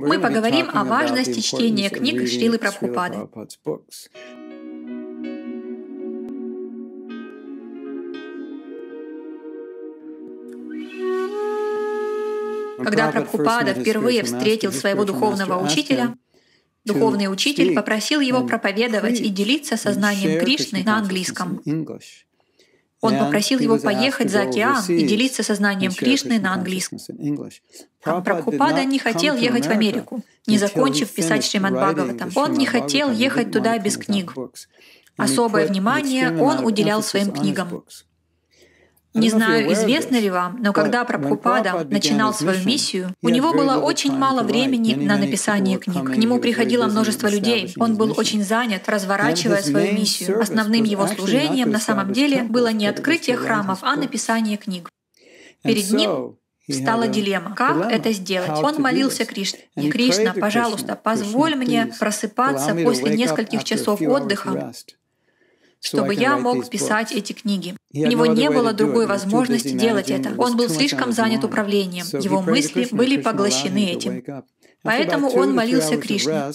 Мы поговорим о важности чтения книг Шрилы Прабхупады. Когда Прабхупада впервые встретил своего духовного учителя, духовный учитель попросил его проповедовать и делиться сознанием Кришны на английском. Он попросил его поехать за океан и делиться сознанием Кришны на английском. А Прабхупада не хотел ехать в Америку, не закончив писать Шримад Бхагаватам. Он не хотел ехать туда без книг. Особое внимание он уделял своим книгам. Не знаю, известно ли вам, но когда Прабхупада начинал свою миссию, у него было очень мало времени на написание книг. К нему приходило множество людей. Он был очень занят, разворачивая свою миссию. Основным его служением на самом деле было не открытие храмов, а написание книг. Перед ним стала дилемма. Как это сделать? Он молился Кришне. «Кришна, пожалуйста, позволь мне просыпаться после нескольких часов отдыха чтобы я мог писать эти книги. У него не было другой возможности делать это. Он был слишком занят управлением. Его мысли были поглощены этим. Поэтому он молился Кришне.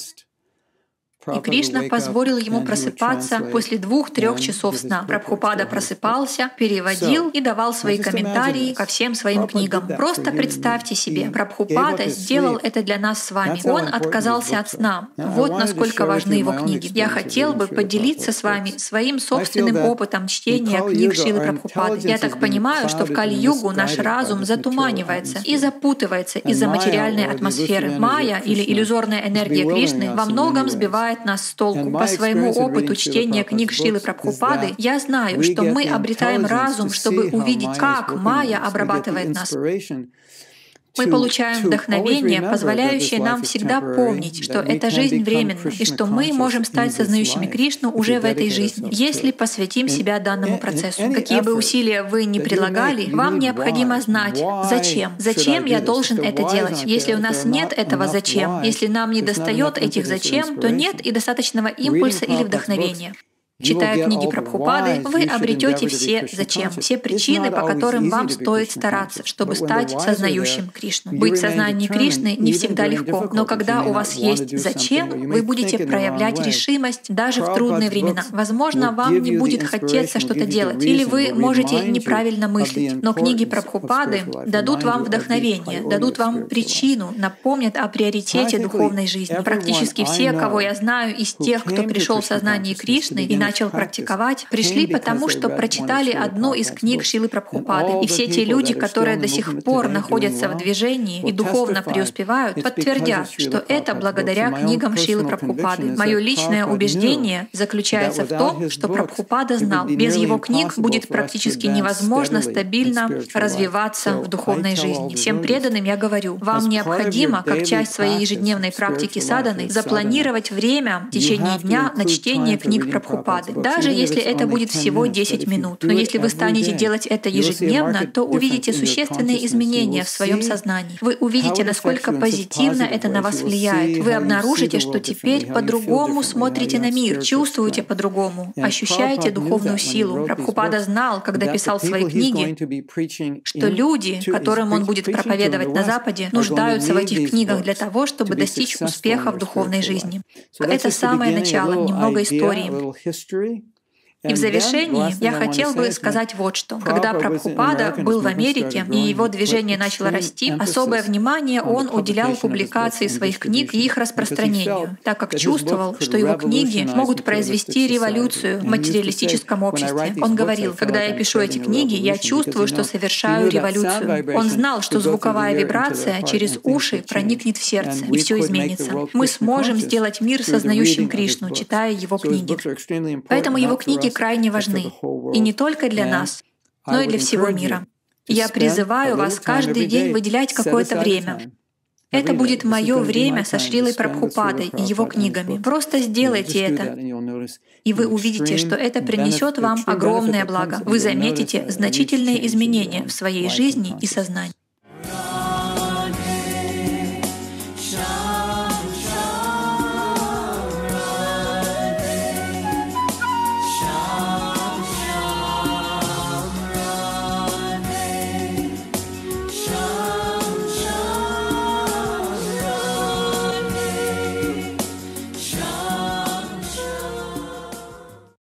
И Кришна позволил ему просыпаться после двух-трех часов сна. Прабхупада просыпался, переводил и давал свои комментарии ко всем своим книгам. Просто представьте себе, Прабхупада сделал это для нас с вами. Он отказался от сна. Вот насколько важны его книги. Я хотел бы поделиться с вами своим собственным опытом чтения книг Шилы Прабхупады. Я так понимаю, что в Кали-югу наш разум затуманивается и запутывается из-за материальной атмосферы. Майя или иллюзорная энергия Кришны во многом сбивает сбивает нас с толку. По своему опыту чтения книг Шилы Прабхупады я знаю, что мы обретаем разум, чтобы увидеть, как Майя обрабатывает нас. Мы получаем вдохновение, позволяющее нам всегда помнить, что эта жизнь временна, и что мы можем стать сознающими Кришну уже в этой жизни, если посвятим себя данному процессу. Какие бы усилия вы ни прилагали, вам необходимо знать, зачем. Зачем я должен это делать? Если у нас нет этого зачем, если нам не достает этих зачем, то нет и достаточного импульса или вдохновения. Читая книги Прабхупады, вы обретете все зачем, все причины, по которым вам стоит стараться, чтобы стать сознающим Кришну. Быть в сознании Кришны не всегда легко, но когда у вас есть зачем, вы будете проявлять решимость даже в трудные времена. Возможно, вам не будет хотеться что-то делать, или вы можете неправильно мыслить, но книги Прабхупады дадут вам вдохновение, дадут вам причину, напомнят о приоритете духовной жизни. Практически все, кого я знаю из тех, кто пришел в сознание Кришны и начал практиковать, пришли потому, что прочитали одну из книг Шилы Прабхупады. И все те люди, которые до сих пор находятся в движении и духовно преуспевают, подтвердят, что это благодаря книгам Шилы Прабхупады. Мое личное убеждение заключается в том, что Прабхупада знал, без его книг будет практически невозможно стабильно развиваться в духовной жизни. Всем преданным я говорю, вам необходимо, как часть своей ежедневной практики саданы, запланировать время в течение дня на чтение книг Прабхупады Прабхупады, даже если это будет всего 10 минут. Но если вы станете делать это ежедневно, то увидите существенные изменения в своем сознании. Вы увидите, насколько позитивно это на вас влияет. Вы обнаружите, что теперь по-другому смотрите на мир, чувствуете по-другому, ощущаете духовную силу. Прабхупада знал, когда писал свои книги, что люди, которым он будет проповедовать на Западе, нуждаются в этих книгах для того, чтобы достичь успеха в духовной жизни. Это самое начало, немного истории. history И в завершении я хотел бы сказать вот что. Когда Прабхупада был в Америке и его движение начало расти, особое внимание он уделял публикации своих книг и их распространению, так как чувствовал, что его книги могут произвести революцию в материалистическом обществе. Он говорил, когда я пишу эти книги, я чувствую, что совершаю революцию. Он знал, что звуковая вибрация через уши проникнет в сердце, и все изменится. Мы сможем сделать мир сознающим Кришну, читая его книги. Поэтому его книги крайне важны. И не только для нас, но и для всего мира. Я призываю вас каждый день выделять какое-то время. Это будет мое время со Шрилой Прабхупадой и его книгами. Просто сделайте это, и вы увидите, что это принесет вам огромное благо. Вы заметите значительные изменения в своей жизни и сознании.